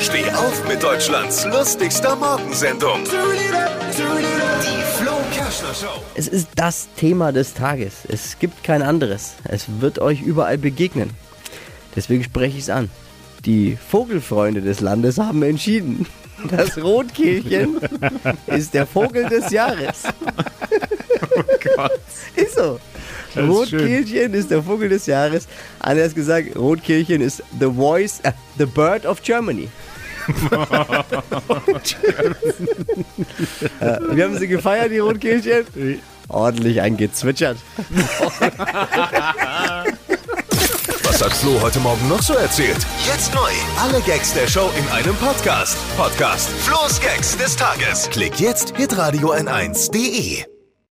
Steh auf mit Deutschlands lustigster Morgensendung. Die Flo Kerschner Show. Es ist das Thema des Tages. Es gibt kein anderes. Es wird euch überall begegnen. Deswegen spreche ich es an. Die Vogelfreunde des Landes haben entschieden, das Rotkehlchen ist der Vogel des Jahres. Oh Gott. Ist so. Das ist Rotkehlchen ist der Vogel des Jahres. Anders gesagt, Rotkehlchen ist the voice, äh, the bird of Germany. Äh, wir haben sie gefeiert, die Rotkehlchen. Ordentlich eingezwitschert. Was hat Flo heute Morgen noch so erzählt? Jetzt neu. Alle Gags der Show in einem Podcast. Podcast Flo's Gags des Tages. Klick jetzt, hitradio n1.de.